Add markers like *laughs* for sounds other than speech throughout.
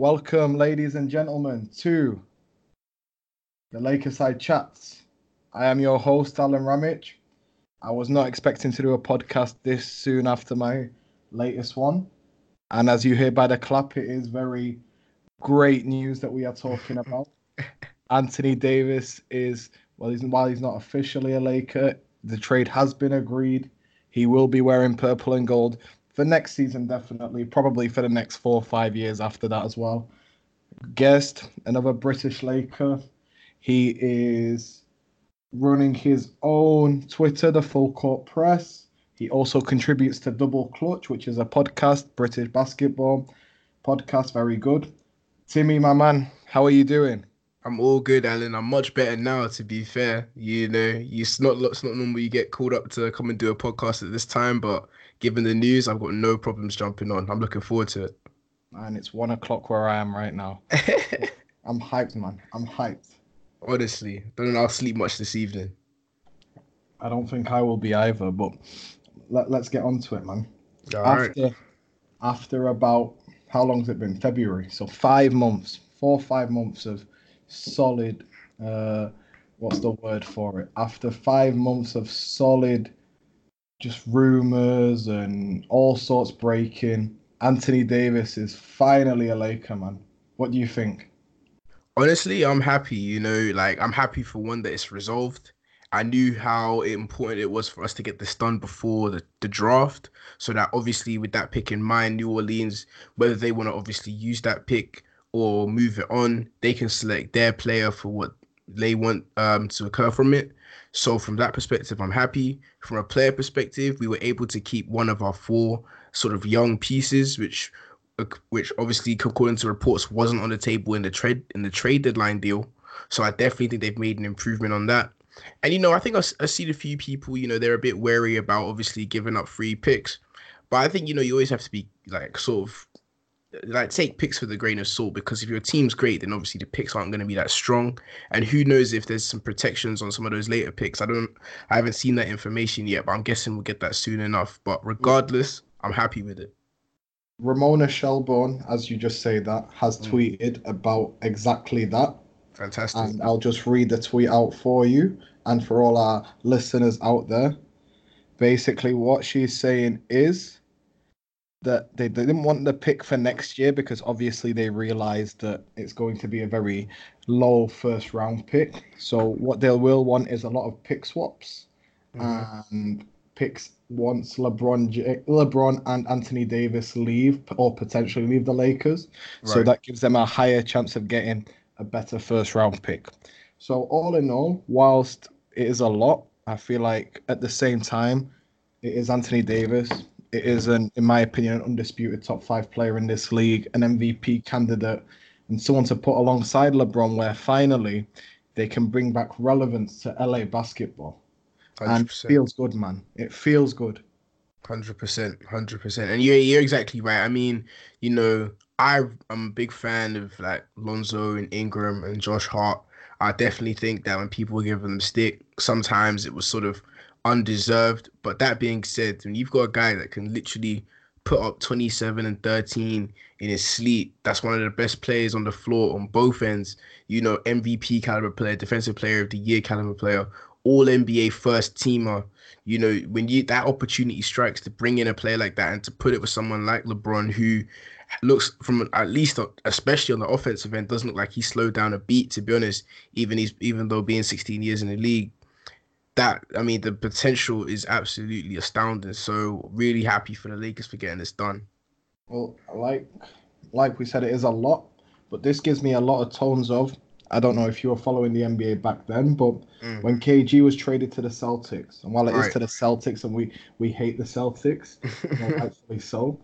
Welcome, ladies and gentlemen, to the Lakerside Chats. I am your host, Alen Ramic. I was not expecting to do a podcast this soon after my latest one. And as you hear by the clap, it is very great news that we are talking *laughs* about. Anthony Davis is, well, he's, while he's not officially a Laker, the trade has been agreed. He will be wearing purple and gold for next season, definitely. Probably for the next four or five years after that as well. Guest, another British Laker. He is running his own Twitter, the Full Court Press. He also contributes to Double Clutch, which is a podcast, British basketball podcast. Very good. Timi, my man, how are you doing? I'm all good, Alen. I'm much better now. To be fair, you know, it's not it's not normal you get called up to come and do a podcast at this time, but given the news, I've got no problems jumping on. I'm looking forward to it. And it's one o'clock where I am right now. *laughs* I'm hyped, man. I'm hyped. Honestly, don't know I'll sleep much this evening. I don't think I will be either, but let, let's get on to it, man. All after right. after about how long's it been? February. So five months, four or five months of solid uh what's the word for it? After five months of solid just rumors and all sorts breaking, Anthony Davis is finally a Laker man. What do you think? Honestly, I'm happy. You know, like I'm happy for one that it's resolved. I knew how important it was for us to get this done before the, the draft. So that obviously, with that pick in mind, New Orleans, whether they want to obviously use that pick or move it on, they can select their player for what they want um, to occur from it. So from that perspective, I'm happy. From a player perspective, we were able to keep one of our four sort of young pieces, which which obviously according to reports wasn't on the table in the trade in the trade deadline deal. So I definitely think they've made an improvement on that. And you know, I think I, I see a few people, you know, they're a bit wary about obviously giving up free picks. But I think, you know, you always have to be like sort of like take picks with a grain of salt because if your team's great, then obviously the picks aren't going to be that strong. And who knows if there's some protections on some of those later picks. I don't I haven't seen that information yet, but I'm guessing we'll get that soon enough. But regardless, I'm happy with it. Ramona Shelburne, as you just say that, has mm. tweeted about exactly that. Fantastic. And I'll just read the tweet out for you and for all our listeners out there. Basically, what she's saying is that they, they didn't want the pick for next year because obviously they realized that it's going to be a very low first round pick. So, what they will want is a lot of pick swaps Mhm. and picks once LeBron, LeBron and Anthony Davis leave or potentially leave the Lakers. So that gives them a higher chance of getting a better first round pick. So all in all, whilst it is a lot, I feel like at the same time, it is Anthony Davis. It is an, in my opinion, an undisputed top five player in this league, an MVP candidate, and someone to put alongside LeBron, where finally they can bring back relevance to LA basketball. And it 100%. feels good, man. It feels good. Hundred percent, hundred percent, and you're you're exactly right. I mean, you know, I I'm a big fan of like Lonzo and Ingram and Josh Hart. I definitely think that when people give them stick, sometimes it was sort of undeserved. But that being said, when you've got a guy that can literally put up 27 and 13 in his sleep, that's one of the best players on the floor on both ends. You know, MVP caliber player, defensive player of the year caliber player, all NBA first teamer you know, when you that opportunity strikes to bring in a player like that and to put it with someone like LeBron, who looks from at least, especially on the offensive end, doesn't look like he slowed down a beat. To be honest, even he's even though being 16 years in the league, that I mean, the potential is absolutely astounding. So really happy for the Lakers for getting this done. Well, like like we said, it is a lot, but this gives me a lot of tones of. I don't know if you were following the NBA back then, but Mm. when KG was traded to the Celtics, and while it is Right. to the Celtics, and we we hate the Celtics, *laughs* rightfully so,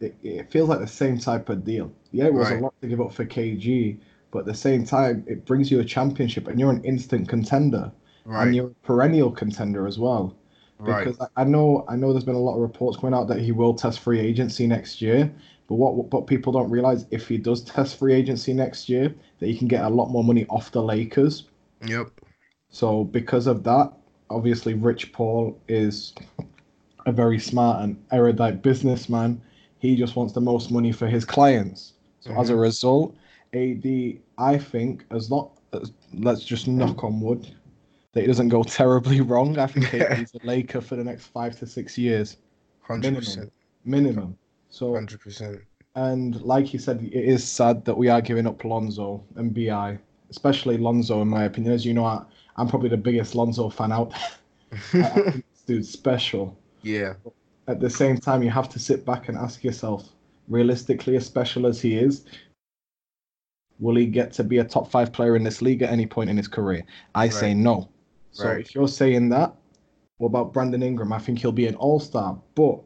it, it feels like the same type of deal. Yeah, it was Right. a lot to give up for KG, but at the same time, it brings you a championship, and you're an instant contender, and right, you're a perennial contender as well because I I know I know there's been a lot of reports coming out that he will test free agency next year. But what what people don't realize if he does test free agency next year, that he can get a lot more money off the Lakers. Yep. So because of that, obviously Rich Paul is a very smart and erudite businessman. He just wants the most money for his clients. So mm-hmm. as a result, AD, I think, as not, as, let's just knock on wood that it doesn't go *laughs* terribly wrong. I think he's a Laker for the next five to six years. Hundred percent. Minimum. So. Hundred percent. And like you said, it is sad that we are giving up Lonzo and BI, especially Lonzo, in my opinion. As you know, I, am probably the biggest Lonzo fan out there. *laughs* I, I this dude's special. Yeah. At the same time, you have to sit back and ask yourself, realistically, as special as he is, will he get to be a top five player in this league at any point in his career? I right. say no. So right. if you're saying that, what about Brandon Ingram? I think he'll be an all star, but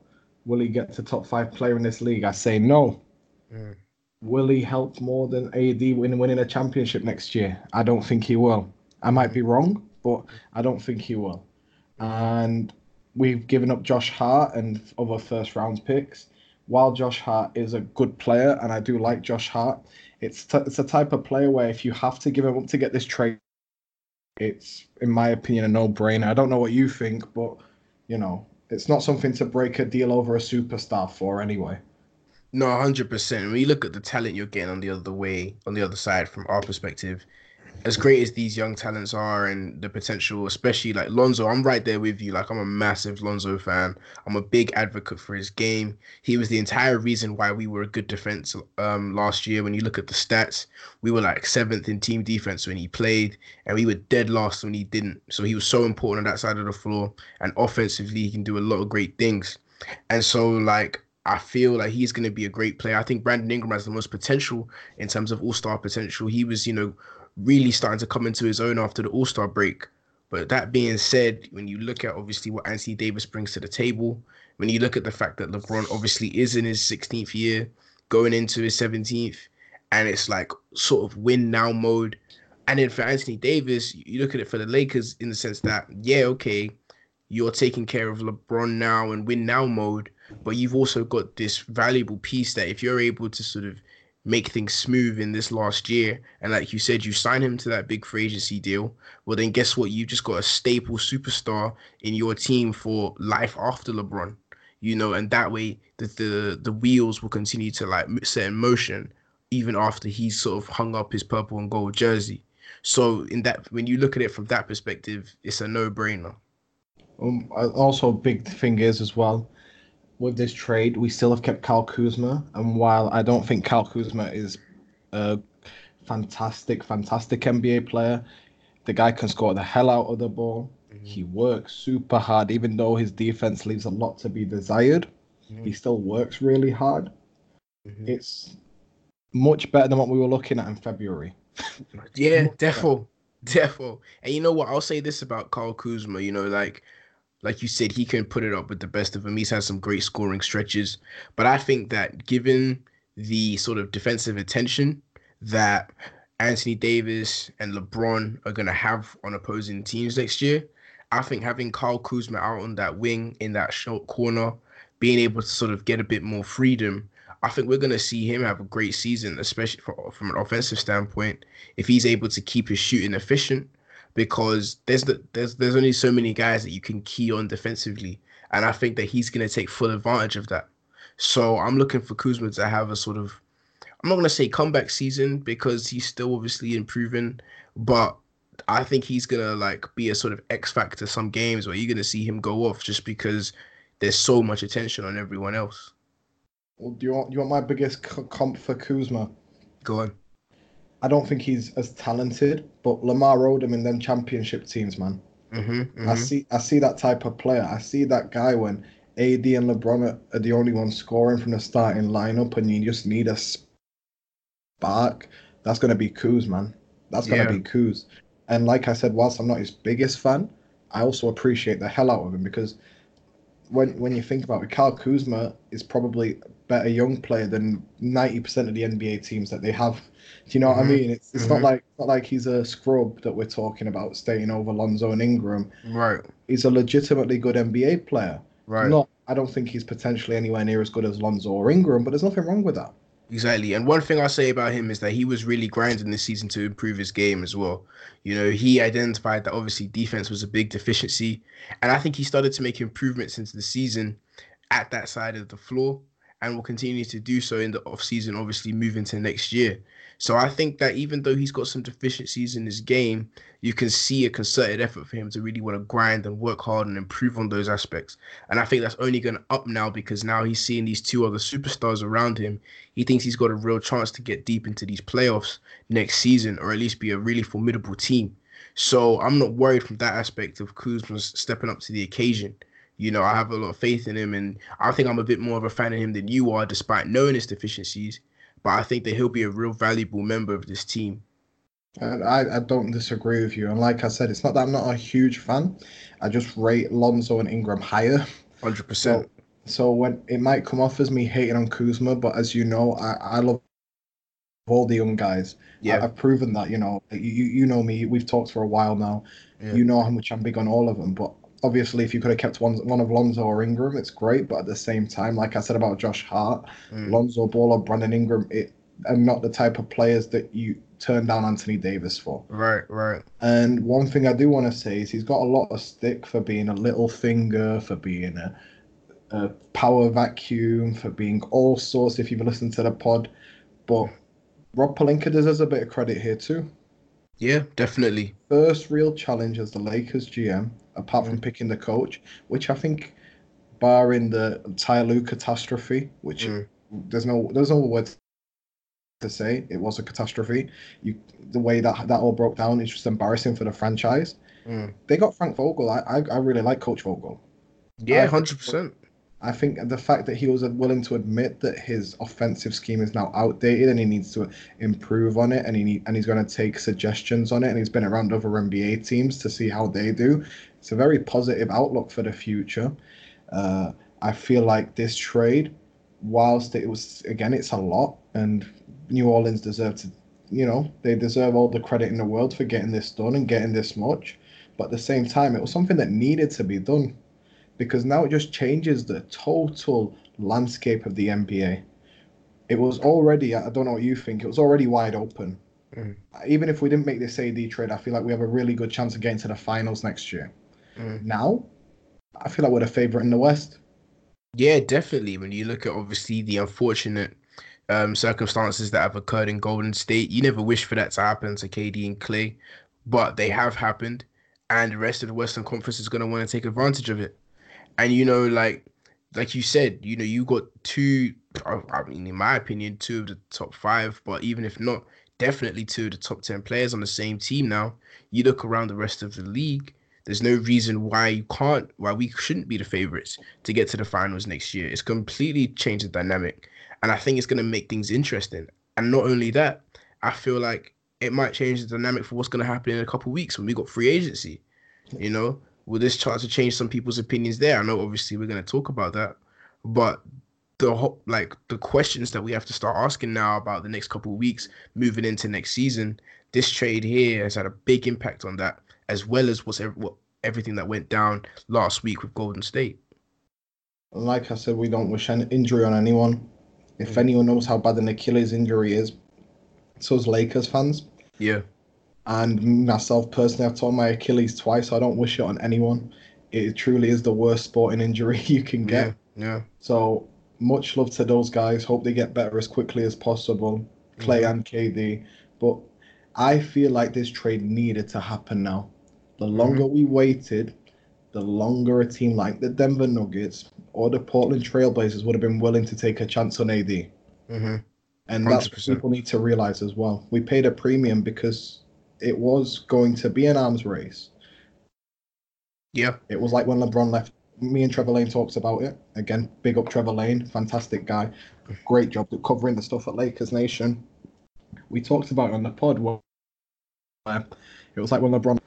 will he get to top five player in this league? I say no. Mm. Will he help more than AD in winning a championship next year? I don't think he will. I might be wrong, but I don't think he will. And we've given up Josh Hart and other first round picks. While Josh Hart is a good player, and I do like Josh Hart, it's t- it's a type of player where if you have to give him up to get this trade it's in my opinion a no-brainer. I don't know what you think, but you know, it's not something to break a deal over a superstar for anyway. No, hundred percent. When you look at the talent you're getting on the other way, on the other side, from our perspective, as great as these young talents are and the potential, especially like Lonzo, I'm right there with you. Like I'm a massive Lonzo fan. I'm a big advocate for his game. He was the entire reason why we were a good defense um, last year. When you look at the stats, we were like seventh in team defense when he played, and we were dead last when he didn't. So he was so important on that side of the floor. And offensively, he can do a lot of great things. And so like I feel like he's going to be a great player. I think Brandon Ingram has the most potential in terms of all star potential. He was, you know, really starting to come into his own after the All Star break. But that being said, when you look at obviously what Anthony Davis brings to the table, when you look at the fact that LeBron obviously is in his 16th year, going into his 17th, and it's like sort of win now mode. And then for Anthony Davis, you look at it for the Lakers in the sense that, yeah, okay, you're taking care of LeBron now and win now mode, but you've also got this valuable piece that if you're able to sort of make things smooth in this last year. And like you said, you sign him to that big free agency deal. Well, then guess what? You just got a staple superstar in your team for life after LeBron. You know, and that way the the, the wheels will continue to like set in motion even after he's sort of hung up his purple and gold jersey. So in that, when you look at it from that perspective, it's a no-brainer. Um, also, big thing is as well with this trade, we still have kept Kyle Kuzma, and while I don't think Kyle Kuzma is a fantastic, fantastic NBA player, the guy can score the hell out of the ball. Mm-hmm. He works super hard, even though his defense leaves a lot to be desired. Mm-hmm. He still works really hard. Mm-hmm. It's much better than what we were looking at in February. yeah, *laughs* defo, defo. And you know what? I'll say this about Kyle Kuzma. You know, like like you said, he can put it up with the best of them. He's had some great scoring stretches. But I think that given the sort of defensive attention that Anthony Davis and LeBron are going to have on opposing teams next year, I think having Kyle Kuzma out on that wing in that short corner, being able to sort of get a bit more freedom, I think we're going to see him have a great season, especially for, from an offensive standpoint. If he's able to keep his shooting efficient, because there's the, there's there's only so many guys that you can key on defensively, and I think that he's going to take full advantage of that. So I'm looking for Kuzma to have a sort of I'm not going to say comeback season because he's still obviously improving, but I think he's going to like be a sort of X factor some games where you're going to see him go off just because there's so much attention on everyone else. Well, do you want do you want my biggest comp for Kuzma? Go on. I don't think he's as talented, but Lamar Odom in them championship teams, man. Mm-hmm, mm-hmm. I see, I see that type of player. I see that guy when AD and LeBron are, the only ones scoring from the starting lineup, and you just need a spark. That's gonna be Kuz, man. That's gonna yeah. be Kuz. And like I said, whilst I'm not his biggest fan, I also appreciate the hell out of him because when when you think about it, Kyle Kuzma is probably a better young player than ninety percent of the NBA teams that they have do you know mm-hmm. what I mm-hmm. mean? It's it's mm-hmm. not like not like he's a scrub that we're talking about staying over Lonzo and Ingram. Right. He's a legitimately good NBA player. Right. Not I don't think he's potentially anywhere near as good as Lonzo or Ingram, but there's nothing wrong with that. Exactly. And one thing I say about him is that he was really grinding this season to improve his game as well. You know, he identified that obviously defense was a big deficiency. And I think he started to make improvements into the season at that side of the floor. And will continue to do so in the off season, obviously moving to next year. So I think that even though he's got some deficiencies in his game, you can see a concerted effort for him to really want to grind and work hard and improve on those aspects. And I think that's only going to up now because now he's seeing these two other superstars around him. He thinks he's got a real chance to get deep into these playoffs next season, or at least be a really formidable team. So I'm not worried from that aspect of Kuzma stepping up to the occasion. You know, I have a lot of faith in him, and I think I'm a bit more of a fan of him than you are, despite knowing his deficiencies but I think that he'll be a real valuable member of this team. I, I don't disagree with you. And like I said, it's not that I'm not a huge fan. I just rate Lonzo and Ingram higher. 100%. So, so when it might come off as me hating on Kuzma, but as you know, I, I love all the young guys. Yeah. I, have proven that, you know, you, you know me, we've talked for a while now. Yeah. You know how much I'm big on all of them. But obviously, if you could have kept one one of Lonzo or Ingram, it's great. But at the same time, like I said about Josh Hart, mm. Lonzo Ball or Brandon Ingram, it are not the type of players that you turn down Anthony Davis for. Right, right. And one thing I do want to say is he's got a lot of stick for being a Littlefinger, for being a, a power vacuum, for being all sorts. If you've listened to the pod, but Rob Pelinka deserves a bit of credit here too. Yeah, definitely. First real challenge as the Lakers GM apart from picking the coach, which I think, barring the Ty Lue catastrophe, which mm. there's no there's no word to say it was a catastrophe. You the way that that all broke down is just embarrassing for the franchise. Mm. They got Frank Vogel. I, I, I really like Coach Vogel. Yeah, hundred percent. I think the fact that he was willing to admit that his offensive scheme is now outdated and he needs to improve on it, and he need, and he's going to take suggestions on it, and he's been around other NBA teams to see how they do. It's a very positive outlook for the future. Uh, I feel like this trade, whilst it was again, it's a lot, and New Orleans deserve to, you know, they deserve all the credit in the world for getting this done and getting this much. But at the same time, it was something that needed to be done because now it just changes the total landscape of the NBA. It was already, I don't know what you think, it was already wide open. Mm. Even if we didn't make this AD trade, I feel like we have a really good chance of getting to the finals next year. Mm. Now, I feel like we're the favorite in the West. Yeah, definitely. When you look at obviously the unfortunate um, circumstances that have occurred in Golden State, you never wish for that to happen to KD and Clay, but they have happened, and the rest of the Western Conference is going to want to take advantage of it and you know, like like you said, you know, you got two. I mean, in my opinion, two of the top five, but even if not, definitely two of the top ten players on the same team. Now, you look around the rest of the league. There's no reason why you can't, why we shouldn't be the favorites to get to the finals next year. It's completely changed the dynamic, and I think it's going to make things interesting. And not only that, I feel like it might change the dynamic for what's going to happen in a couple weeks when we got free agency. You know, will this chance to change some people's opinions there? I know obviously we're going to talk about that, but the like the questions that we have to start asking now about the next couple weeks moving into next season, this trade here has had a big impact on that, as well as what's what everything that went down last week with Golden State. Like I said, we don't wish an injury on anyone. If mm anyone knows how bad an Achilles injury is, so's Lakers fans. Yeah. And myself personally, I've torn my Achilles twice. So I don't wish it on anyone. It truly is the worst sporting injury *laughs* you can get. Yeah. yeah. So much love to those guys. Hope they get better as quickly as possible. Clay mm-hmm. and KD. But I feel like this trade needed to happen now. The longer we waited, the longer a team like the Denver Nuggets or the Portland Trailblazers would have been willing to take a chance on AD. Mm-hmm. And that's what people need to realize as well. We paid a premium because it was going to be an arms race. Yeah. It was like when LeBron left. Me and Trevor Lane talks about it. Again, big up Trevor Lane. Fantastic guy. Great job covering the stuff at Lakers Nation. We talked about it on the pod where it was like when LeBron.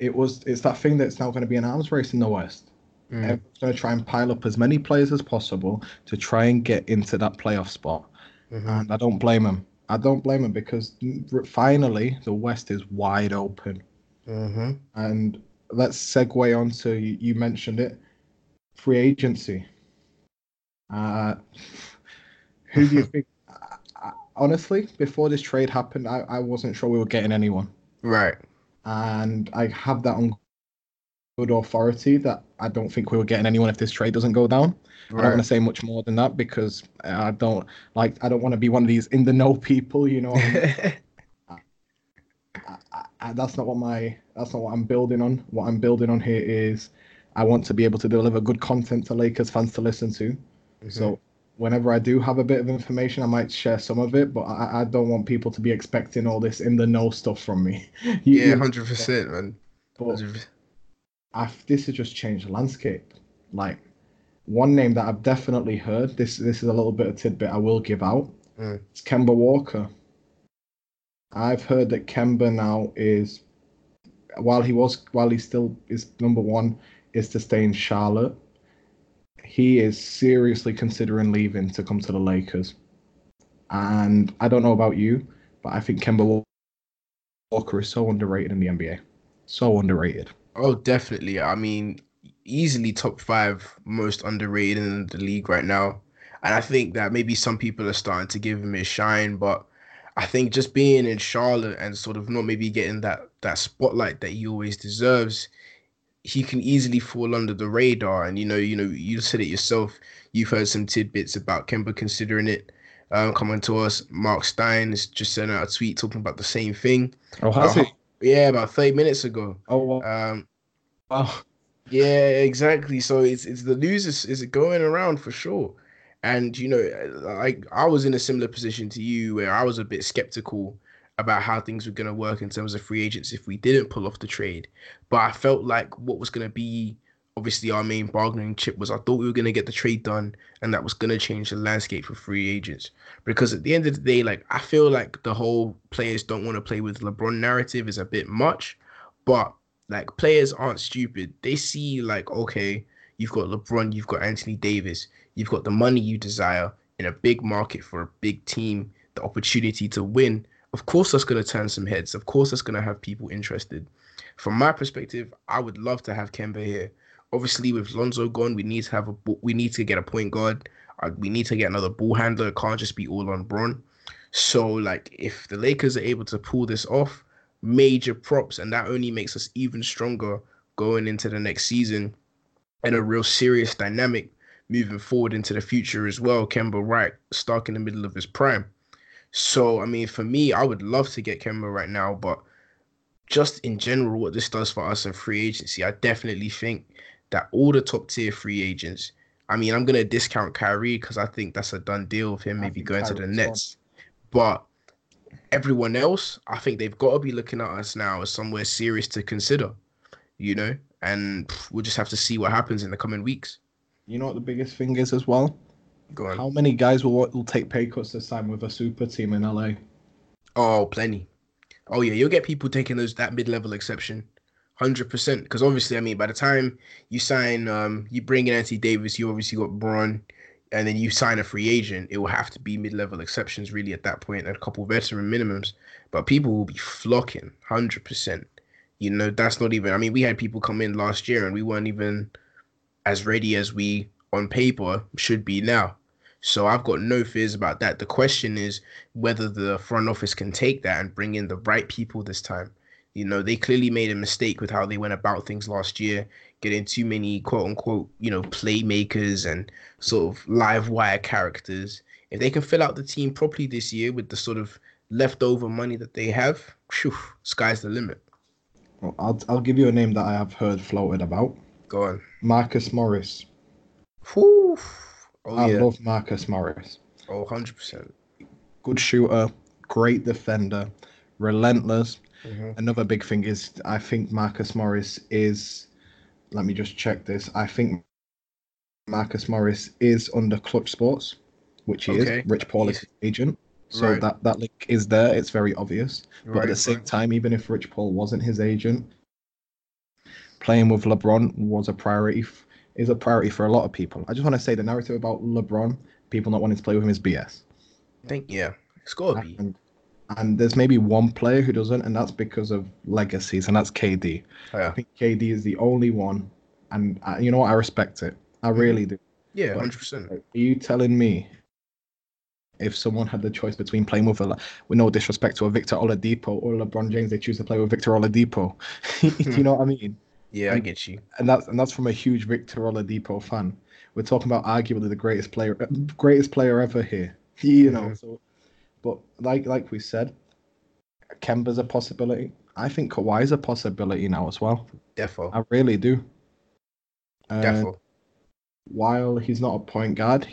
It was. It's that thing that's now going to be an arms race in the West. Mm. Everyone's going to try and pile up as many players as possible to try and get into that playoff spot. Mm-hmm. And I don't blame them. I don't blame him because finally the West is wide open. Mm-hmm. And let's segue on to you mentioned it, free agency. Uh, *laughs* who do you *laughs* think? honestly, before this trade happened, I, I wasn't sure we were getting anyone. Right. And I have that on good authority that I don't think we were getting anyone if this trade doesn't go down. I don't want to say much more than that because I don't like I don't want to be one of these in the know people, you know. *laughs* I, I, I, that's not what my that's not what I'm building on. What I'm building on here is I want to be able to deliver good content to Lakers fans to listen to. Mm-hmm. So whenever I do have a bit of information, I might share some of it, but I, I don't want people to be expecting all this in the know stuff from me. *laughs* you, yeah, hundred percent, man. But I, this has just changed the landscape. Like one name that I've definitely heard. This this is a little bit of tidbit I will give out. Mm. It's Kemba Walker. I've heard that Kemba now is, while he was while he still is number one, is to stay in Charlotte. He is seriously considering leaving to come to the Lakers. And I don't know about you, but I think Kemba Walker is so underrated in the NBA. So underrated. Oh, definitely. I mean, easily top five most underrated in the league right now. And I think that maybe some people are starting to give him a shine, but I think just being in Charlotte and sort of not maybe getting that that spotlight that he always deserves, he can easily fall under the radar. And you know, you know, you said it yourself. You've heard some tidbits about Kemba considering it. Um, coming to us, Mark Stein has just sent out a tweet talking about the same thing. Oh, has he? Yeah, about 30 minutes ago. Oh, wow. Um, wow. Yeah, exactly. So it's it's the news is, is going around for sure. And you know, like I was in a similar position to you where I was a bit skeptical about how things were going to work in terms of free agents if we didn't pull off the trade. But I felt like what was going to be obviously our main bargaining chip was I thought we were going to get the trade done and that was going to change the landscape for free agents. Because at the end of the day, like I feel like the whole players don't want to play with LeBron narrative is a bit much. But like players aren't stupid. They see like, okay, you've got LeBron, you've got Anthony Davis, you've got the money you desire in a big market for a big team, the opportunity to win. Of course, that's going to turn some heads. Of course, that's going to have people interested. From my perspective, I would love to have Kemba here. Obviously, with Lonzo gone, we need to have a we need to get a point guard. Uh, we need to get another ball handler. It can't just be all on Bron. So, like, if the Lakers are able to pull this off, major props, and that only makes us even stronger going into the next season and a real serious dynamic moving forward into the future as well. Kemba Wright stuck in the middle of his prime. So, I mean, for me, I would love to get Kemba right now, but just in general, what this does for us in free agency, I definitely think that all the top tier free agents, I mean, I'm going to discount Kyrie because I think that's a done deal with him maybe going Kyrie to the Nets. But everyone else, I think they've got to be looking at us now as somewhere serious to consider, you know, and we'll just have to see what happens in the coming weeks. You know what the biggest thing is as well? Go on. How many guys will will take pay cuts this time with a super team in LA? Oh, plenty. Oh yeah, you'll get people taking those that mid level exception, hundred percent. Because obviously, I mean, by the time you sign, um, you bring in Anthony Davis, you obviously got Bron, and then you sign a free agent, it will have to be mid-level exceptions really at that point and a couple veteran minimums. But people will be flocking, hundred percent. You know, that's not even. I mean, we had people come in last year and we weren't even as ready as we on paper should be now. So I've got no fears about that. The question is whether the front office can take that and bring in the right people this time. You know, they clearly made a mistake with how they went about things last year getting too many quote unquote, you know, playmakers and sort of live wire characters. If they can fill out the team properly this year with the sort of leftover money that they have, whew, sky's the limit. Well, I'll I'll give you a name that I have heard floated about. Go on. Marcus Morris. Whew. Oh, I yeah. love Marcus Morris. Oh, 100%. Good shooter, great defender, relentless. Mm-hmm. Another big thing is I think Marcus Morris is let me just check this. I think Marcus Morris is under Clutch Sports, which he okay. is. Rich Paul is agent. So right. that, that link is there. It's very obvious. Right, but at the same right. time, even if Rich Paul wasn't his agent, playing with LeBron was a priority. Is a priority for a lot of people. I just want to say the narrative about LeBron, people not wanting to play with him, is BS. I think yeah, it's got to be. And and there's maybe one player who doesn't, and that's because of legacies, and that's KD. Oh, yeah. I think KD is the only one, and I, you know what? I respect it. I mm-hmm. really do. Yeah, hundred percent. Are you telling me if someone had the choice between playing with a, with no disrespect to a Victor Oladipo or LeBron James, they choose to play with Victor Oladipo? *laughs* do you know what I mean? Yeah, I get you. and that's and that's from a huge Victor Oladipo fan. We're talking about arguably the greatest player, greatest player ever here. *laughs* You know, Mhm. so but like like we said, Kemba's a possibility. I think Kawhi's a possibility now as well. Defo. I really do. Uh, Defo. while he's not a point guard,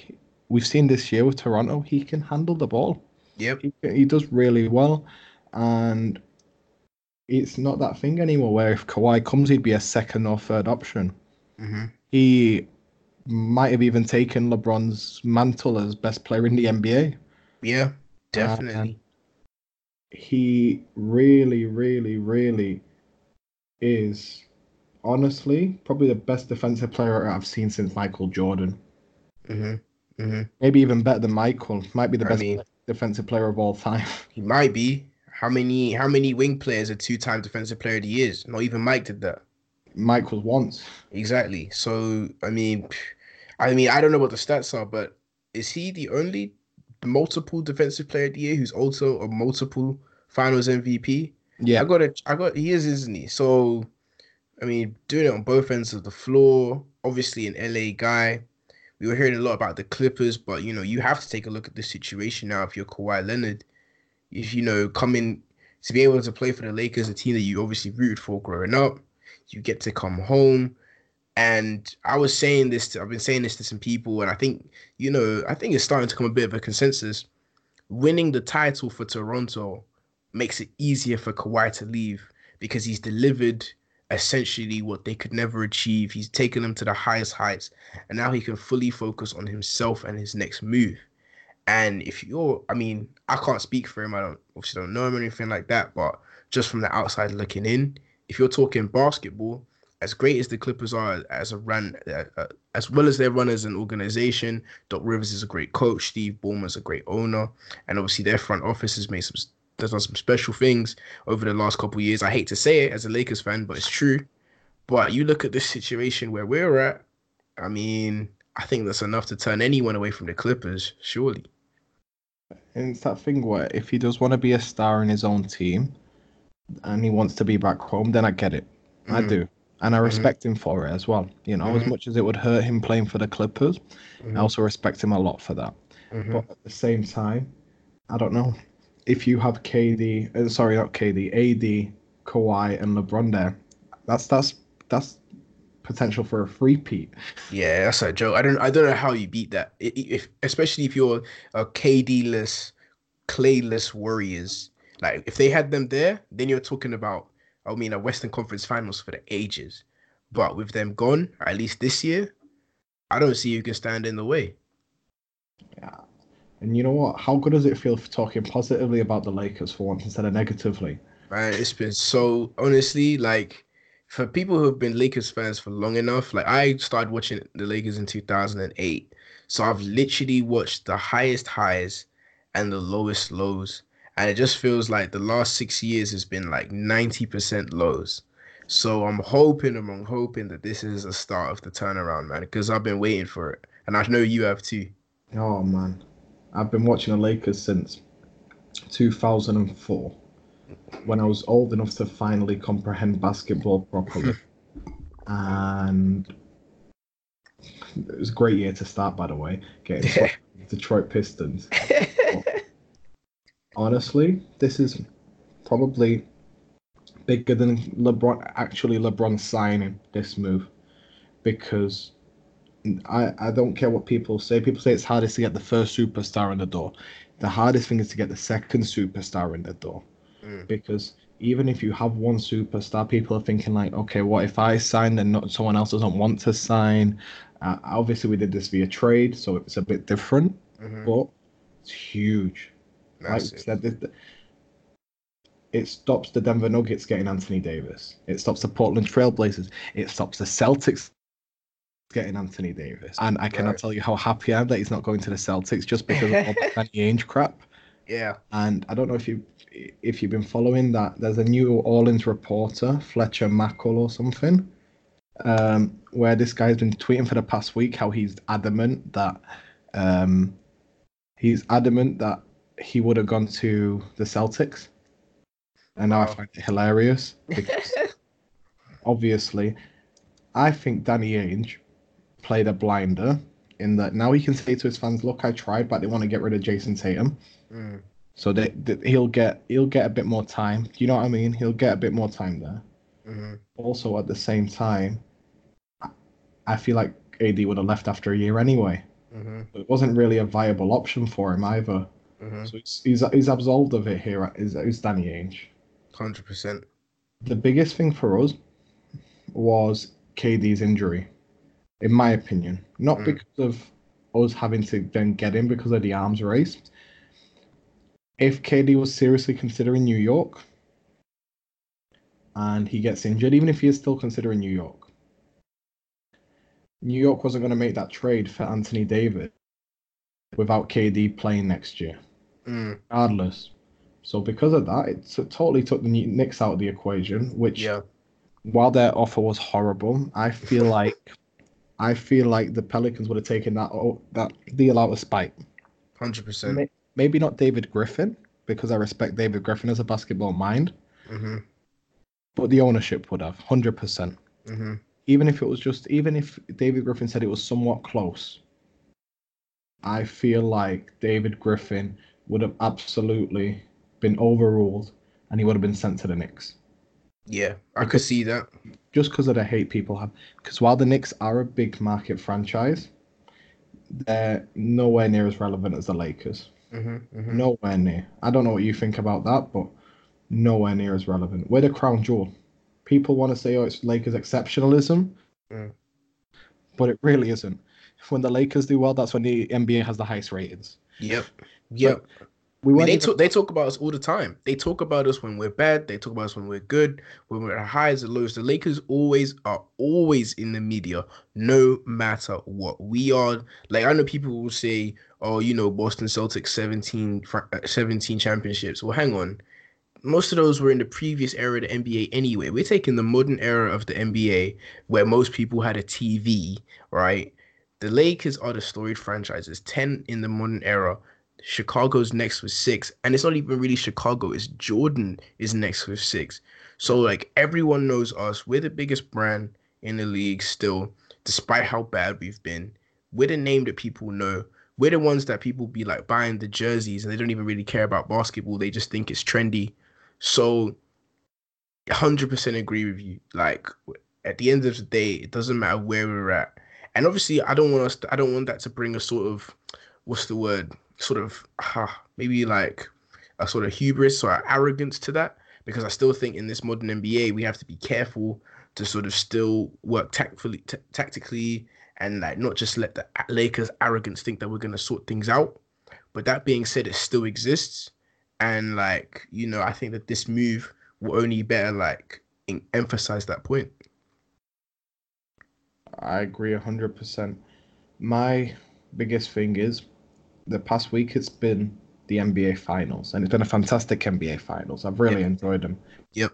we've seen this year with Toronto, he can handle the ball. Yep. He, he does really well, and it's not that thing anymore where if Kawhi comes, he'd be a second or third option. hmm He might have even taken LeBron's mantle as best player in the NBA. Yeah, definitely. He really, really, really is honestly probably the best defensive player I've seen since Michael Jordan. hmm hmm Maybe even better than Michael. Might be the I best mean- defensive player of all time. *laughs* He might be. How many how many wing players are two time defensive player of the years? Not even Mike did that. Mike was once. Exactly. So I mean, I mean, I don't know what the stats are, but is he the only multiple defensive player of the year who's also a multiple Finals MVP? Yeah. I got it. I got. He is, isn't he? So, I mean, doing it on both ends of the floor. Obviously, an LA guy. We were hearing a lot about the Clippers, but you know, you have to take a look at the situation now. If you're Kawhi Leonard, if you know coming to be able to play for the Lakers, a team that you obviously rooted for growing up, you get to come home. And I was saying this. To, I've been saying this to some people, and I think you know, I think it's starting to come a bit of a consensus. Winning the title for Toronto makes it easier for Kawhi to leave because he's delivered essentially what they could never achieve. He's taken them to the highest heights, and now he can fully focus on himself and his next move. And if you're, I mean, I can't speak for him. I don't obviously don't know him or anything like that, but just from the outside looking in, if you're talking basketball, as great as the Clippers are as a run, uh, uh, as well as their run as an organization, Doc Rivers is a great coach. Steve Ballmer's a great owner, and obviously their front office has made some has done some special things over the last couple years. I hate to say it as a Lakers fan, but it's true. But you look at this situation where we're at. I mean, I think that's enough to turn anyone away from the Clippers, surely. And it's that thing where if he does want to be a star in his own team and he wants to be back home, then I get it. I Mhm. do. And I respect him for it as well. You know, as Mhm. much as it would hurt him playing for the Clippers. I also respect him a lot for that. Mhm. But at the same time, I don't know. If you have KD, uh, sorry, not KD, AD, Kawhi, and LeBron there, that's that's that's potential for a three peat. Yeah, that's a joke. I don't I don't know how you beat that. If especially if you're a KD-less, Clayless Warriors. Like if they had them there, then you're talking about I mean a Western Conference Finals for the ages. But with them gone, at least this year, I don't see who can stand in the way. Yeah. And you know what? How good does it feel for talking positively about the Lakers for once instead of negatively? Man, it's been so honestly like for people who have been Lakers fans for long enough. Like I started watching the Lakers in 2008, so I've literally watched the highest highs and the lowest lows, and it just feels like the last six years has been like 90% lows. So I'm hoping, I'm hoping that this is a start of the turnaround, man, because I've been waiting for it, and I know you have too. Oh man, I've been watching the Lakers since 2004, when I was old enough to finally comprehend basketball properly. and it was a great year to start, by the way, getting *laughs* the Detroit Pistons. *laughs* Honestly, this is probably bigger than LeBron. Actually, LeBron signing this move because I, I don't care what people say. People say it's hardest to get the first superstar in the door. The hardest thing is to get the second superstar in the door. Mm. Because even if you have one superstar, people are thinking like, okay, what if I sign and not someone else doesn't want to sign? Uh, obviously, we did this via trade, so it's a bit different, Mhm. but it's huge. Like said, it, it stops the Denver Nuggets getting Anthony Davis. It stops the Portland Trailblazers. It stops the Celtics getting Anthony Davis. And I cannot Right. tell you how happy I am that he's not going to the Celtics just because of all the *laughs* Danny Ainge crap. Yeah. And I don't know if you if you've been following that. There's a New Orleans reporter, Fletcher Mackel or something, um, where this guy's been tweeting for the past week how he's adamant that um, he's adamant that he would have gone to the Celtics. And now I find it hilarious because *laughs* obviously, I think Danny Ainge played a blinder in that now he can say to his fans, "Look, I tried, but they want to get rid of Jayson Tatum." Mm. So they, they, he'll get he'll get a bit more time. Do you know what I mean? He'll get a bit more time there. hmm Also, at the same time, I- feel like AD would have left after a year anyway. hmm It wasn't really a viable option for him either. hmm So he's he's, he's absolved of it here. Is is Danny Ainge? Hundred percent. The biggest thing for us was KD's injury, in my opinion. Not Mm. because of us having to then get him because of the arms race. If KD was seriously considering New York and he gets injured, even if he is still considering New York, New York wasn't going to make that trade for Anthony Davis without KD playing next year Mm. regardless. So because of that, it totally took the Knicks out of the equation. Which, Yeah. while their offer was horrible, I feel *laughs* like I feel like the Pelicans would have taken that o- that deal out of spite. Hundred percent. Maybe not David Griffin because I respect David Griffin as a basketball mind, hmm but the ownership would have hundred percent. hmm Even if it was just, even if David Griffin said it was somewhat close, I feel like David Griffin would have absolutely been overruled and he would have been sent to the Knicks. Yeah, I could see that. Just because of the hate people have. Because while the Knicks are a big market franchise, they're nowhere near as relevant as the Lakers. hmm hmm Nowhere near. I don't know what you think about that, but nowhere near as relevant. We're the crown jewel. People want to say, oh, it's Lakers exceptionalism, Mm. but it really isn't. When the Lakers do well, that's when the NBA has the highest ratings. Yep. Yep. We I mean, they even- talk. They talk about us all the time. They talk about us when we're bad. They talk about us when we're good. When we're at highs and lows. The Lakers always are always in the media, no matter what. We are like I know people will say, "Oh, you know, Boston Celtics 17, uh, 17 championships." Well, hang on. Most of those were in the previous era of the NBA anyway. We're taking the modern era of the NBA where most people had a TV, right? The Lakers are the storied franchises, 10 in the modern era. Chicago's next with six, and it's not even really Chicago. It's Jordan is next with six. So like everyone knows us. We're the biggest brand in the league still, despite how bad we've been. We're the name that people know. We're the ones that people be like buying the jerseys, and they don't even really care about basketball. They just think it's trendy. So, hundred percent agree with you. Like at the end of the day, it doesn't matter where we're at. And obviously, I don't want us. To, I don't want that to bring a sort of what's the word? Sort of ah, maybe like a sort of hubris or arrogance to that. Because I still think in this modern NBA, we have to be careful to sort of still work tactfully, t- tactically, and like not just let the Lakers' arrogance think that we're gonna sort things out. But that being said, it still exists, and like you know, I think that this move will only better like em- emphasize that point. I agree 100%. My biggest thing is the past week it's been the NBA finals, and it's been a fantastic NBA finals. I've really Yep. enjoyed them. Yep.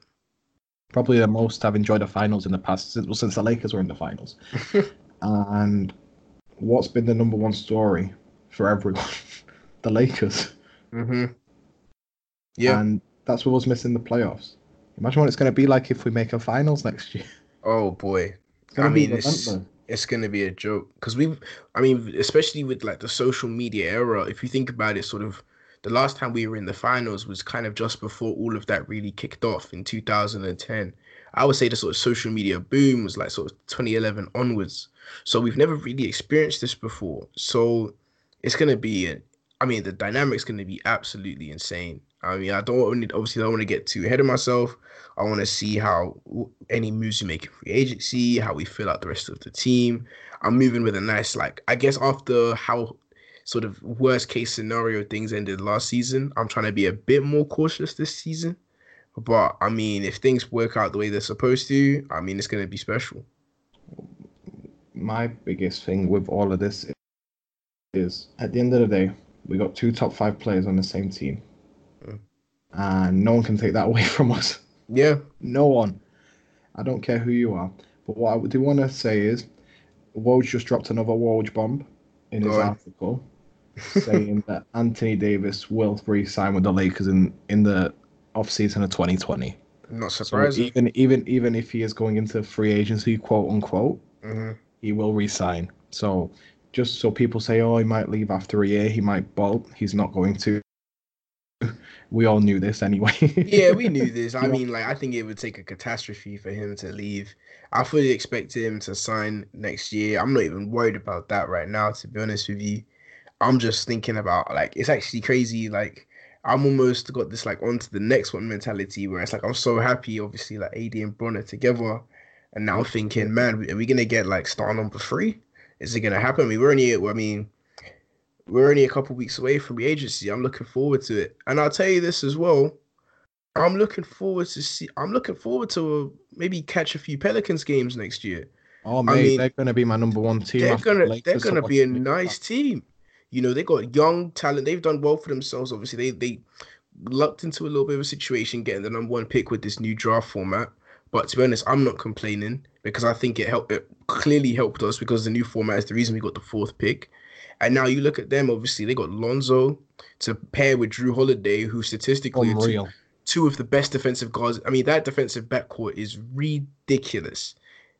Probably the most I've enjoyed the finals in the past since, well, since the Lakers were in the finals. *laughs* and what's been the number one story for everyone? *laughs* the Lakers. Mm-hmm. Yeah. And that's what was missing the playoffs. Imagine what it's going to be like if we make a finals next year. oh boy. It's I be mean, it's-. It's gonna be a joke. Because we've i mean especially with like the social media era if you think about it sort of the last time we were in the finals was kind of just before all of that really kicked off in 2010 i would say the sort of social media boom was like sort of 2011 onwards. So we've never really experienced this before. So it's gonna be i mean the dynamic's gonna be absolutely insane i mean i don't obviously don't want to get too ahead of myself I want to see how any moves we make in free agency, how we fill out the rest of the team. I'm moving with a nice, like, I guess after how sort of worst case scenario things ended last season, I'm trying to be a bit more cautious this season. But I mean, if things work out the way they're supposed to, I mean, it's going to be special. my biggest thing with all of this is at the end of the day, we got two top five players on the same team. And no one can take that *laughs* away from us. Yeah. No one. I don't care who you are. But what I do want to say is Woj just dropped another Woj bomb in his on. article saying that *laughs* Anthony Davis will re sign with the Lakers in, in the off season of 2020. Not So surprising. even even even if he is going into free agency, quote unquote, Mhm. he will resign. So just so people say, oh, he might leave after a year, he might bolt. He's not going to. We all knew this anyway. yeah, we knew *laughs* this. I mean, like, I think it would take a catastrophe for him to leave. I fully expect him to sign next year. I'm not even worried about that right now, to be honest with you. I'm just thinking about like it's actually crazy. Like I'm almost got this like onto the next one mentality where it's like I'm so happy, obviously, like AD and Bron are together, and now I'm thinking, man, are we gonna get like star number three? Is it gonna happen? I mean, we're only, it. I mean, we're only a couple weeks away from the agency. I'm looking forward to it, and I'll tell you this as well. I'm looking forward to see. I'm looking forward to uh, maybe catch a few Pelicans games next year. oh mate, mean, they're going to be my number one team. They're gonna, they're gonna be a nice team. You know, they got young talent. They've done well for themselves. Obviously, they they lucked into a little bit of a situation getting the number one pick with this new draft format. But to be honest, I'm not complaining because I think it helped. It clearly helped us because the new format is the reason we got the fourth pick. And now you look at them. Obviously, they got Lonzo to pair with Jrue Holiday, who statistically are two, two of the best defensive guards. I mean, that defensive backcourt is ridiculous.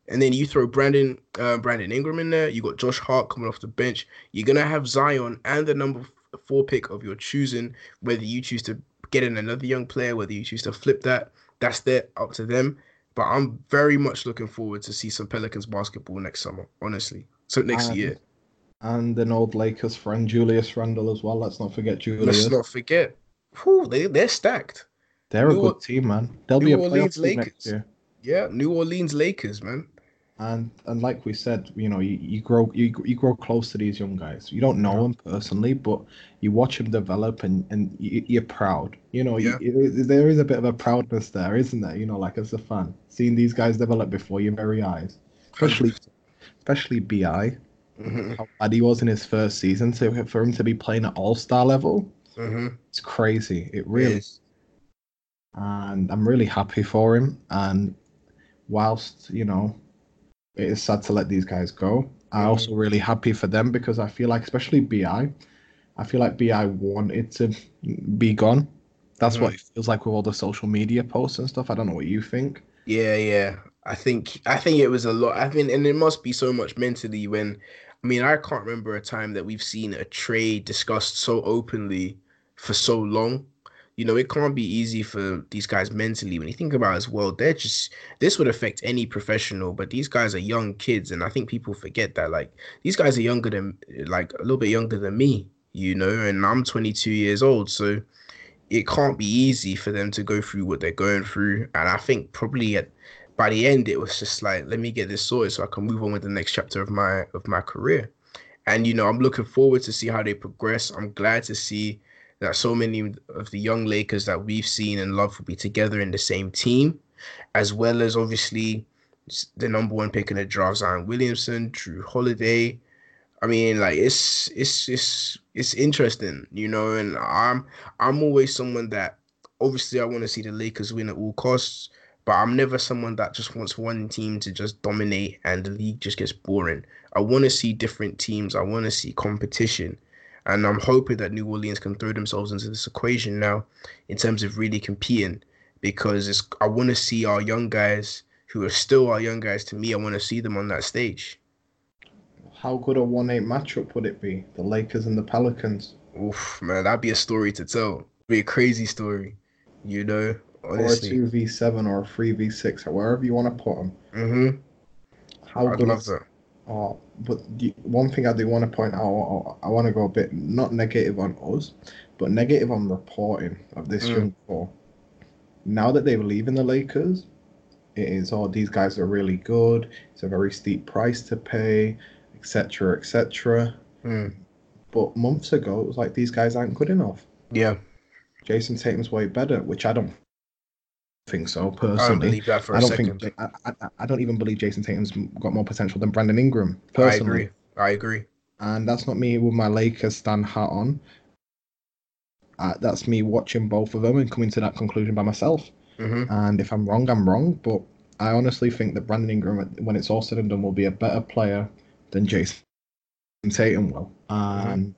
And then you throw Brandon uh, Brandon Ingram in there. You got Josh Hart coming off the bench. You're gonna have Zion and the number four pick of your choosing. Whether you choose to get in another young player, whether you choose to flip that, that's there up to them. But I'm very much looking forward to see some Pelicans basketball next summer. Honestly, so next And- year. And an old Lakers friend, Julius Randle, as well. Let's not forget Julius. Let's not forget. Whew, they they're stacked. They're a good Or- team, man. They'll New be a Orleans playoff team next Lakers. year. Yeah, New Orleans Lakers, man. And and like we said, you know, you, you grow you, you grow close to these young guys. You don't know Yeah. them personally, but you watch them develop, and and you, you're proud. You know, Yeah. you, you- there is a bit of a proudness there, isn't there? You know, like as a fan, seeing these guys develop before your very eyes, especially especially BI. Mhm, How bad he was in his first season, so for him to be playing at All Star level, mhm. it's crazy. It really and I'm really happy for him. And whilst you know, it is sad to let these guys go, I'm Mhm. also really happy for them because I feel like, especially BI, I feel like BI wanted to be gone. That's what it feels like with all the social media posts and stuff. I don't know what you think. Yeah, yeah. I think I think it was a lot. I mean, and it must be so much mentally when I mean, I can't remember a time that we've seen a trade discussed so openly for so long. You know, it can't be easy for these guys mentally. When you think about it as well, they're just this would affect any professional, but these guys are young kids, and I think people forget that. Like these guys are younger than like a little bit younger than me, you know, and I'm 22 years old, so it can't be easy for them to go through what they're going through. And I think probably at by the end it was just like, let me get this sorted so I can move on with the next chapter of my of my career. And you know, I'm looking forward to see how they progress. I'm glad to see that so many of the young Lakers that we've seen and loved will be together in the same team, as well as obviously the number one pick in the draft, Zion Williamson, Jrue Holiday. I mean, like it's it's it's it's interesting, you know, and I'm I'm always someone that obviously I want to see the Lakers win at all costs, but I'm never someone that just wants one team to just dominate and the league just gets boring. I want to see different teams. I want to see competition. And I'm hoping that New Orleans can throw themselves into this equation now in terms of really competing because it's, I want to see our young guys who are still our young guys to me. I want to see them on that stage. How good a one-eight matchup would it be? The Lakers and the Pelicans, Oof, man, that'd be a story to tell. be a crazy story, you know. Or a two v seven, or a three v six, or wherever you want to put them. hmm How I'd good love that. Oh, but the, one thing I do want to point out, I, want to go a bit not negative on us, but negative on reporting of this Mm. young core. Now that they're leaving the Lakers, it is oh these guys are really good. It's a very steep price to pay, etc. etc. Mm. But months ago, it was like these guys aren't good enough. Yeah, Jayson Tatum's way better, which I don't think so I don't personally. believe that for I don't second. think I, I, I don't even believe Jayson Tatum's got more potential than Brandon Ingram. Personally, I Personally. agree. I agree. and that's not me with my Lakers stand hat on. Uh, that's me watching both of them and coming to that conclusion by myself. hmm And if I'm wrong, I'm wrong. But I honestly think that Brandon Ingram, when it's all said and done, will be a better player than Jayson Tatum will. And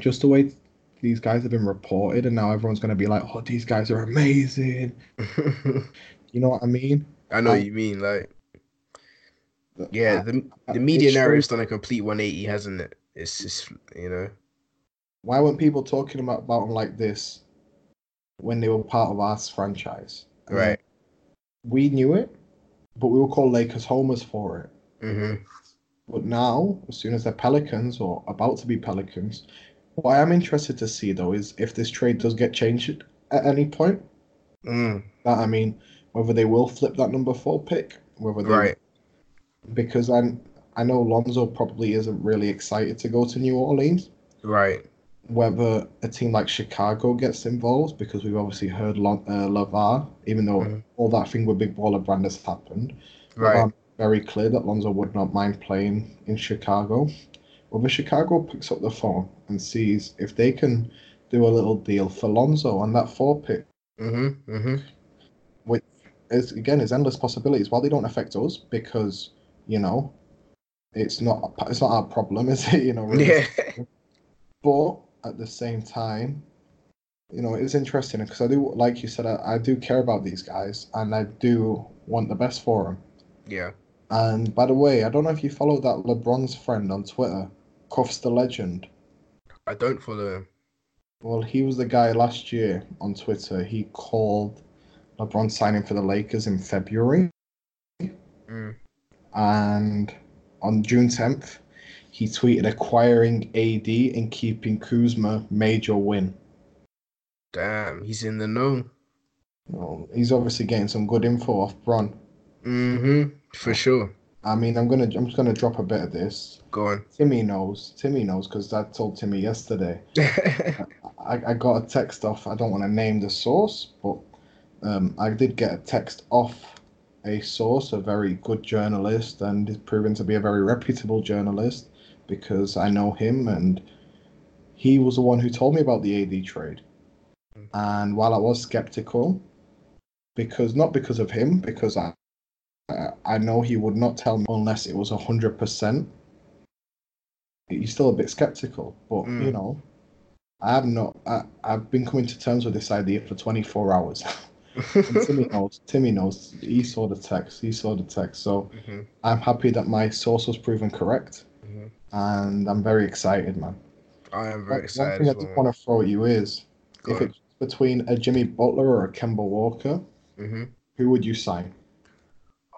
just the way these guys have been reported, and now everyone's going to be like, "Oh, these guys are amazing." *laughs* You know what I mean? I know what Um, you mean. Like, yeah, the the media narrative's done a complete 180, hasn't it? It's just you know. Why weren't people talking about, about them like this when they were part of our franchise? And then Right. We knew it, but we were called Lakers homers for it. hmm But now, as soon as they're Pelicans or about to be Pelicans, what I am interested to see though is if this trade does get changed at any point. Mm, That I mean, whether they will flip that number four pick, whether they right. because I'm I know Lonzo probably isn't really excited to go to New Orleans. Right. Whether a team like Chicago gets involved, because we've obviously heard Lon, uh, Lavar, even though Mhm. all that thing with Big Baller Brand has happened. Right. Very clear that Lonzo would not mind playing in Chicago. Whether Chicago picks up the phone and sees if they can do a little deal for Lonzo on that four pick, hmm hmm which is again is endless possibilities. While they don't affect us because you know it's not it's not our problem, *laughs* is it? You know, really? Yeah. *laughs* But at the same time, you know, it's interesting because I do, like you said, I, I do care about these guys and I do want the best for them. yeah. And by the way, I don't know if you followed that LeBron's friend on Twitter, Cuffs the Legend. I don't follow him. Well, he was the guy last year on Twitter. He called LeBron signing for the Lakers in February. Mm. And on June 10th, he tweeted acquiring AD and keeping Kuzma major win. Damn, he's in the know. Well, he's obviously getting some good info off Bron. hmm For sure. I mean, I'm gonna I'm just gonna drop a bit of this. Go on. Timmy knows. Timmy knows because I told Timmy yesterday. *laughs* I, I got a text off. I don't want to name the source, but um, I did get a text off a source, a very good journalist, and is proven to be a very reputable journalist because I know him, and he was the one who told me about the AD trade. And while I was skeptical, because not because of him, because I I- I know he would not tell me unless it was hundred percent. You're still a bit skeptical, but Mm. you know, I have not. I, I've been coming to terms with this idea for 24 hours. *laughs* Timmy knows. Timmy knows. He saw the text. He saw the text. So Mhm, I'm happy that my source was proven correct, mhm. and I'm very excited, man. I am One, very one excited. thing I as just well. want to throw at you is, Go if it's between a Jimmy Butler or a Kemba Walker, hmm who would you sign?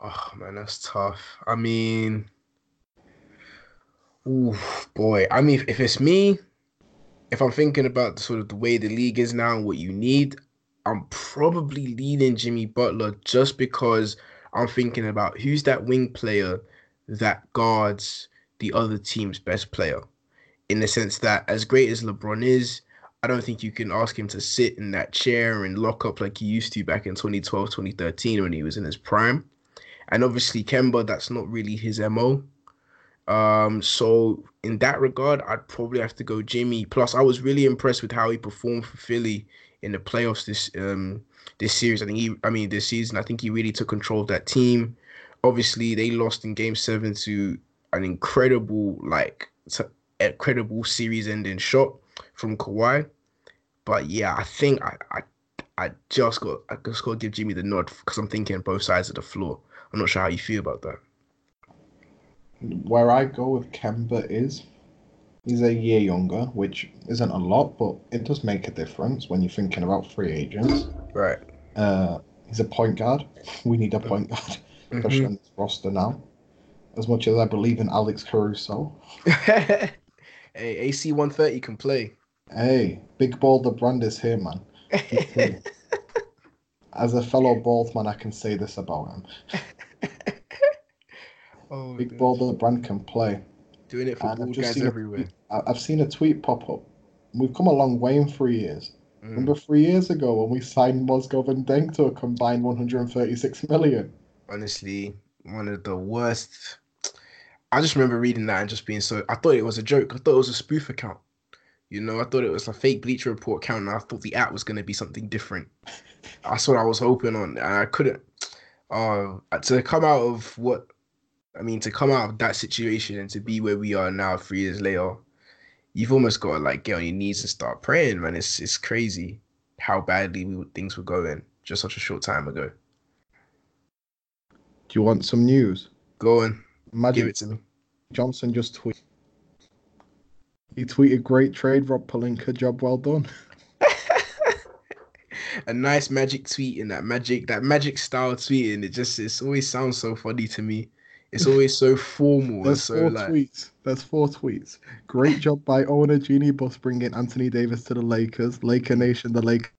Oh man, that's tough. I mean, ooh, boy. I mean, if it's me, if I'm thinking about sort of the way the league is now and what you need, I'm probably leading Jimmy Butler just because I'm thinking about who's that wing player that guards the other team's best player. In the sense that, as great as LeBron is, I don't think you can ask him to sit in that chair and lock up like he used to back in 2012, 2013 when he was in his prime. And obviously, Kemba, that's not really his MO. Um, so in that regard, I'd probably have to go Jimmy. Plus, I was really impressed with how he performed for Philly in the playoffs this um this series. I think he, I mean, this season, I think he really took control of that team. Obviously, they lost in Game Seven to an incredible, like, t- incredible series-ending shot from Kawhi. But yeah, I think I, I, I just got, I just got to give Jimmy the nod because I'm thinking both sides of the floor. I'm not sure how you feel about that. Where I go with Kemba is he's a year younger, which isn't a lot, but it does make a difference when you're thinking about free agents. Right. Uh, he's a point guard. *laughs* We need a point guard, especially Mhm. on this roster now. As much as I believe in Alex Caruso, *laughs* hey, AC 130 can play. hey, Big Ball the brand is here, man. *laughs* As a fellow bald man, I can say this about him. *laughs* oh, Big dude. Ball the brand can play. Doing it for And I've guys everywhere. I- I've seen a tweet pop up. We've come a long way in three years. Mm. Remember three years ago when we signed Mozgov and Deng to a combined 136 million? Honestly, one of the worst. I just remember reading that and just being so. I thought it was a joke. I thought it was a spoof account. You know, I thought it was a fake Bleacher Report account, and I thought the app was going to be something different. That's what I was hoping on, I couldn't. Uh, to come out of what, I mean, to come out of that situation and to be where we are now, three years later, you've almost got to like get on your knees and start praying, man. It's it's crazy how badly we, things were going just such a short time ago. Do you want some news? Go on, Magic give it to me. Johnson just tweeted. He tweeted, "Great trade, Rob Pelinka. Job well done." *laughs* a nice magic tweet in that magic that magic style tweet and it just it always sounds so funny to me it's always so formal There's so four like tweets. There's four tweets. Great job by owner Jeannie Buss bringing Anthony Davis to the Lakers. Laker Nation, the Lakers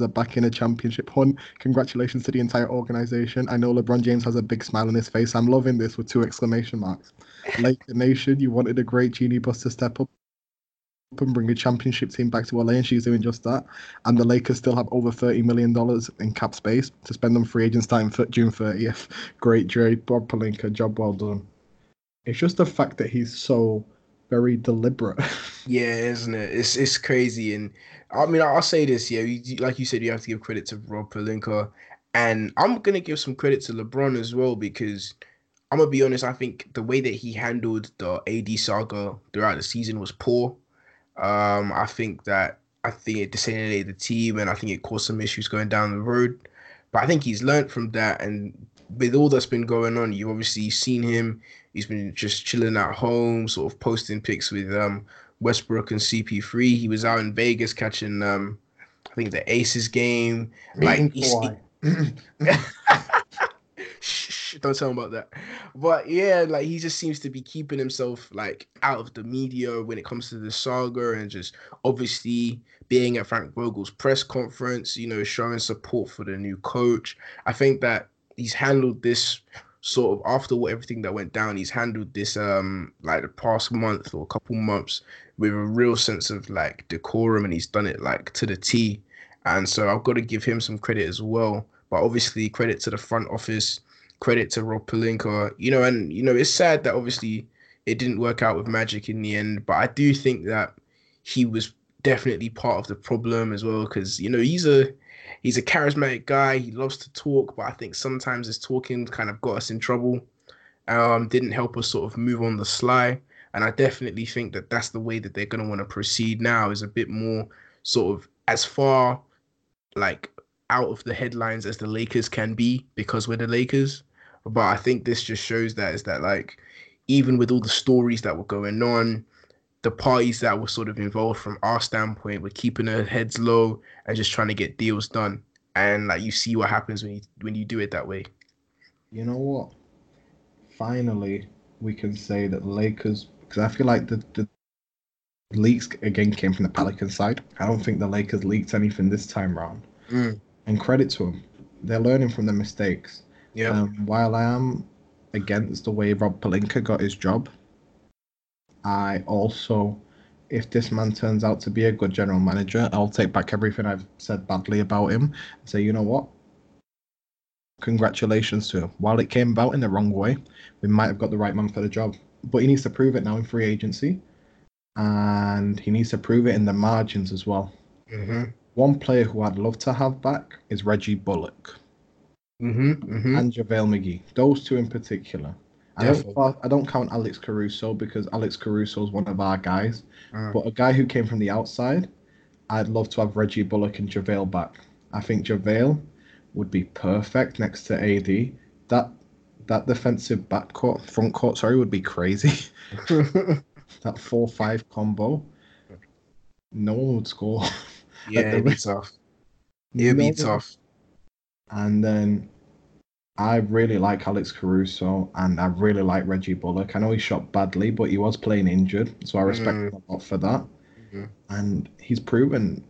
are back in a championship hunt. Congratulations to the entire organization. I know LeBron James has a big smile on his face. I'm loving this with two exclamation marks. Laker Nation, you wanted a great Jeannie Buss to step up and bring a championship team back to LA, and she's doing just that. And the Lakers still have over $30 million in cap space to spend on free agents starting for June 30th. *laughs* Great trade, Bob Pelinka, job well done. It's just the fact that he's so very deliberate. *laughs* yeah isn't it it's it's crazy and i mean i'll say this yeah you, like you said you have to give credit to rob Pelinka, and i'm gonna give some credit to lebron as well because i'm gonna be honest i think the way that he handled the ad saga throughout the season was poor um, I think that I think it disalienated the team, and I think it caused some issues going down the road. But I think he's learned from that, and with all that's been going on, you've obviously seen him. He's been just chilling at home, sort of posting pics with um, Westbrook and CP3. He was out in Vegas catching, um, I think the Aces game. Like, he's, he, Shh, *laughs* *laughs* don't tell him about that. But yeah, like he just seems to be keeping himself like out of the media when it comes to the saga and just obviously being at Frank Vogel's press conference, you know, showing support for the new coach. I think that he's handled this sort of after what everything that went down, he's handled this um like the past month or a couple months with a real sense of like decorum and he's done it like to the T. And so I've got to give him some credit as well. But obviously credit to the front office credit to Rob Pelinka. You know, and you know, it's sad that obviously it didn't work out with Magic in the end, but I do think that he was definitely part of the problem as well because you know he's a he's a charismatic guy. He loves to talk, but I think sometimes his talking kind of got us in trouble. Um, didn't help us sort of move on the sly, and I definitely think that that's the way that they're going to want to proceed now. Is a bit more sort of as far like out of the headlines as the Lakers can be because we're the Lakers. But I think this just shows that is that like even with all the stories that were going on, the parties that were sort of involved from our standpoint were keeping their heads low and just trying to get deals done. And like you see what happens when you when you do it that way. You know what? Finally, we can say that the Lakers because I feel like the, the leaks again came from the Pelican side. I don't think the Lakers leaked anything this time round. Mm. And credit to them, they're learning from their mistakes. Yeah. Um, while I am against the way Rob Pelinka got his job, I also, if this man turns out to be a good general manager, I'll take back everything I've said badly about him and say, you know what? Congratulations to him. While it came about in the wrong way, we might have got the right man for the job. But he needs to prove it now in free agency. And he needs to prove it in the margins as well. Mm-hmm. One player who I'd love to have back is Reggie Bullock Mm-hmm. mm-hmm. and JaVale McGee. Those two in particular. I don't, I don't count Alex Caruso because Alex Caruso is one of our guys. Mm. But a guy who came from the outside, I'd love to have Reggie Bullock and JaVale back. I think JaVale would be perfect next to AD. That that defensive backcourt, front court, sorry, would be crazy. *laughs* that four five combo. No one would score. yeah, it'd be *laughs* tough. It'd No be tough. And then I really like Alex Caruso and I really like Reggie Bullock. I know he shot badly, but he was playing injured, so I respect Mm. him a lot for that. Mhm. And he's proven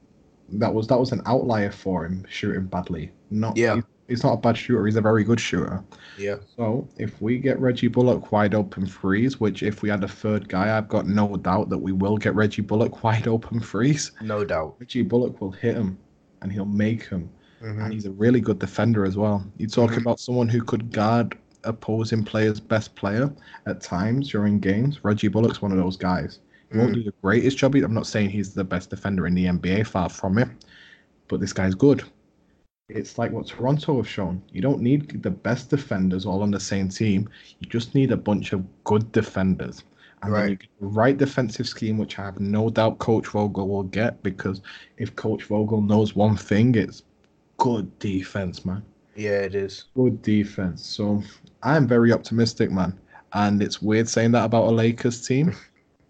that was that was an outlier for him shooting badly. Not Yeah. he- he's not a bad shooter. He's a very good shooter. Yeah. So if we get Reggie Bullock wide open freeze, which if we had a third guy, I've got no doubt that we will get Reggie Bullock *laughs* wide open freeze. No doubt. Reggie Bullock will hit him, and he'll make him Mhm. and he's a really good defender as well. You talk Mhm. about someone who could guard opposing players' best player at times during games. Reggie Bullock's one of those guys. He won't Mhm. do the greatest job. I'm not saying he's the best defender in the NBA, far from it, but this guy's good. It's like what Toronto have shown. You don't need the best defenders all on the same team. You just need a bunch of good defenders. And then Right. you get the right defensive scheme, which I have no doubt Coach Vogel will get because if Coach Vogel knows one thing, it's good defense, man. Yeah, it is. Good defense. So I'm very optimistic, man. And it's weird saying that about a Lakers team. *laughs*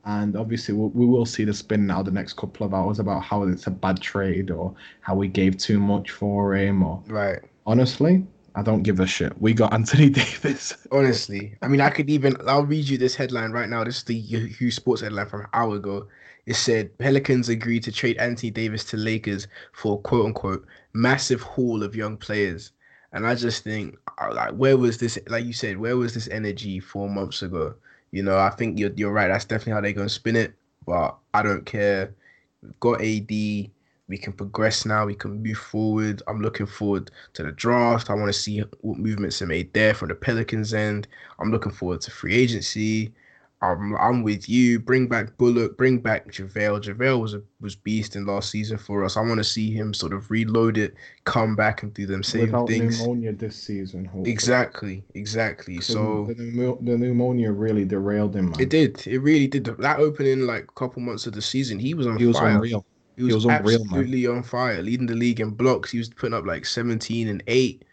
And obviously, we, we will see the spin now the next couple of hours about how it's a bad trade or how we gave too much for him. Or Right. honestly, I don't give a shit. We got *laughs* Anthony Davis. Honestly, I mean, I could even. I'll read you this headline right now. This is the Yahoo Sports headline from an hour ago. It said Pelicans agreed to trade Anthony Davis to Lakers for quote unquote massive haul of young players. And I just think, like, where was this? Like you said, where was this energy four months ago? You know, I think you're you're right. That's definitely how they're gonna spin it. But I don't care. We've got AD. We can progress now. We can move forward. I'm looking forward to the draft. I want to see what movements are made there from the Pelicans end. I'm looking forward to free agency. I'm I'm with you. Bring back Bullock. Bring back JaVale. JaVale was a was beast in last season for us. I want to see him sort of reload it, come back and do them same Without things. pneumonia this season. hopefully. Exactly, exactly. So the, the pneumonia really derailed him, man. it did. It really did. That opening like couple months of the season, he was on He was fire. unreal. He was, was unreal, man. absolutely on fire, leading the league in blocks. He was putting up like 17 and 8.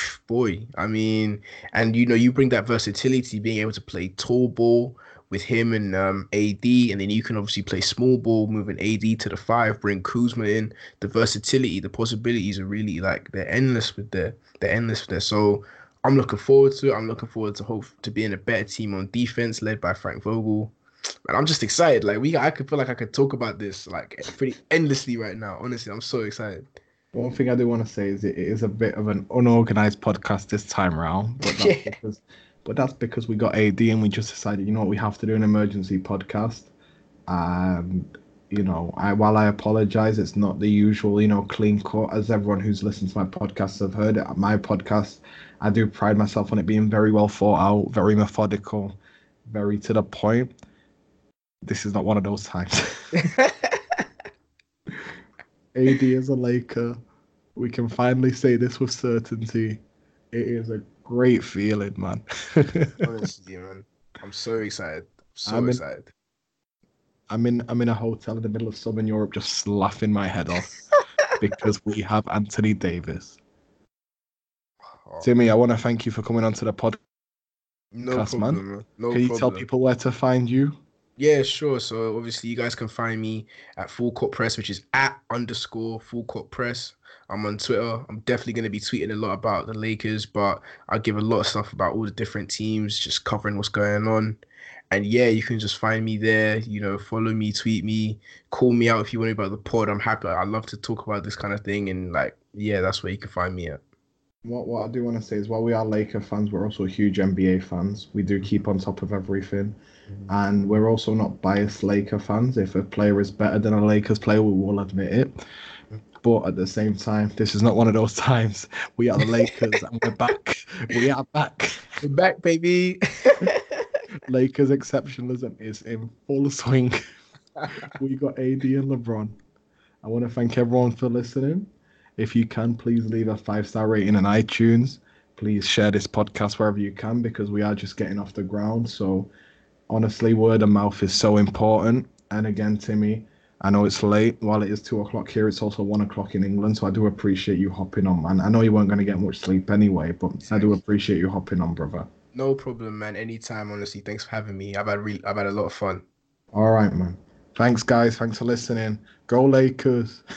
*sighs* Boy, I mean, and you know, you bring that versatility, being able to play tall ball with him and um, AD, and then you can obviously play small ball, moving AD to the five, bring Kuzma in. The versatility, the possibilities are really like they're endless with there. They're endless there. So I'm looking forward to it. I'm looking forward to hope to being a better team on defense, led by Frank Vogel. And I'm just excited. Like we, I could feel like I could talk about this like pretty endlessly right now. Honestly, I'm so excited. One thing I do want to say is it is a bit of an unorganized podcast this time round, *laughs* but that's Yeah. because but that's because we got AD and we just decided, you know what, we have to do an emergency podcast. And you know, I while I apologize, it's not the usual, you know, clean cut as everyone who's listened to my podcasts have heard it. My podcast, I do pride myself on it being very well thought out, very methodical, very to the point. This is not one of those times. *laughs* *laughs* AD is a Laker. We can finally say this with certainty. It is a great feeling, man. *laughs* Honestly, man, I'm so excited. So I'm in- excited. I'm in I'm in a hotel in the middle of Southern Europe just laughing my head off *laughs* because we have Anthony Davis. Oh, Timmy, I want to thank you for coming onto the podcast. no Cuss, man. man. No Can you problem. tell people where to find you? Yeah, sure. So obviously you guys can find me at Full Court Press, which is at underscore Full Court Press. I'm on Twitter. I'm definitely going to be tweeting a lot about the Lakers, but I give a lot of stuff about all the different teams, just covering what's going on. And yeah, you can just find me there. You know, follow me, tweet me, call me out if you want about the pod. I'm happy. I love to talk about this kind of thing, and like, yeah, that's where you can find me at. What what I do want to say is while we are Laker fans, we're also huge NBA fans. We do mm. keep on top of everything. Mm. And we're also not biased Laker fans. If a player is better than a Lakers player, we will admit it. But at the same time, this is not one of those times. We are the Lakers and we're back. We are back. We're back, baby. *laughs* Lakers exceptionalism is in full swing. *laughs* we got AD and LeBron. I want to thank everyone for listening. If you can, please leave a five star rating on iTunes. Please share this podcast wherever you can because we are just getting off the ground. So, honestly, word of mouth is so important. And again, Timmy, I know it's late. While it is two o'clock here, it's also one o'clock in England. So, I do appreciate you hopping on, man. I know you weren't going to get much sleep anyway, but I do appreciate you hopping on, brother. no problem, man. Anytime, honestly. Thanks for having me. I've had re- I've had a lot of fun. All right, man. Thanks, guys. Thanks for listening. Go Lakers. *laughs*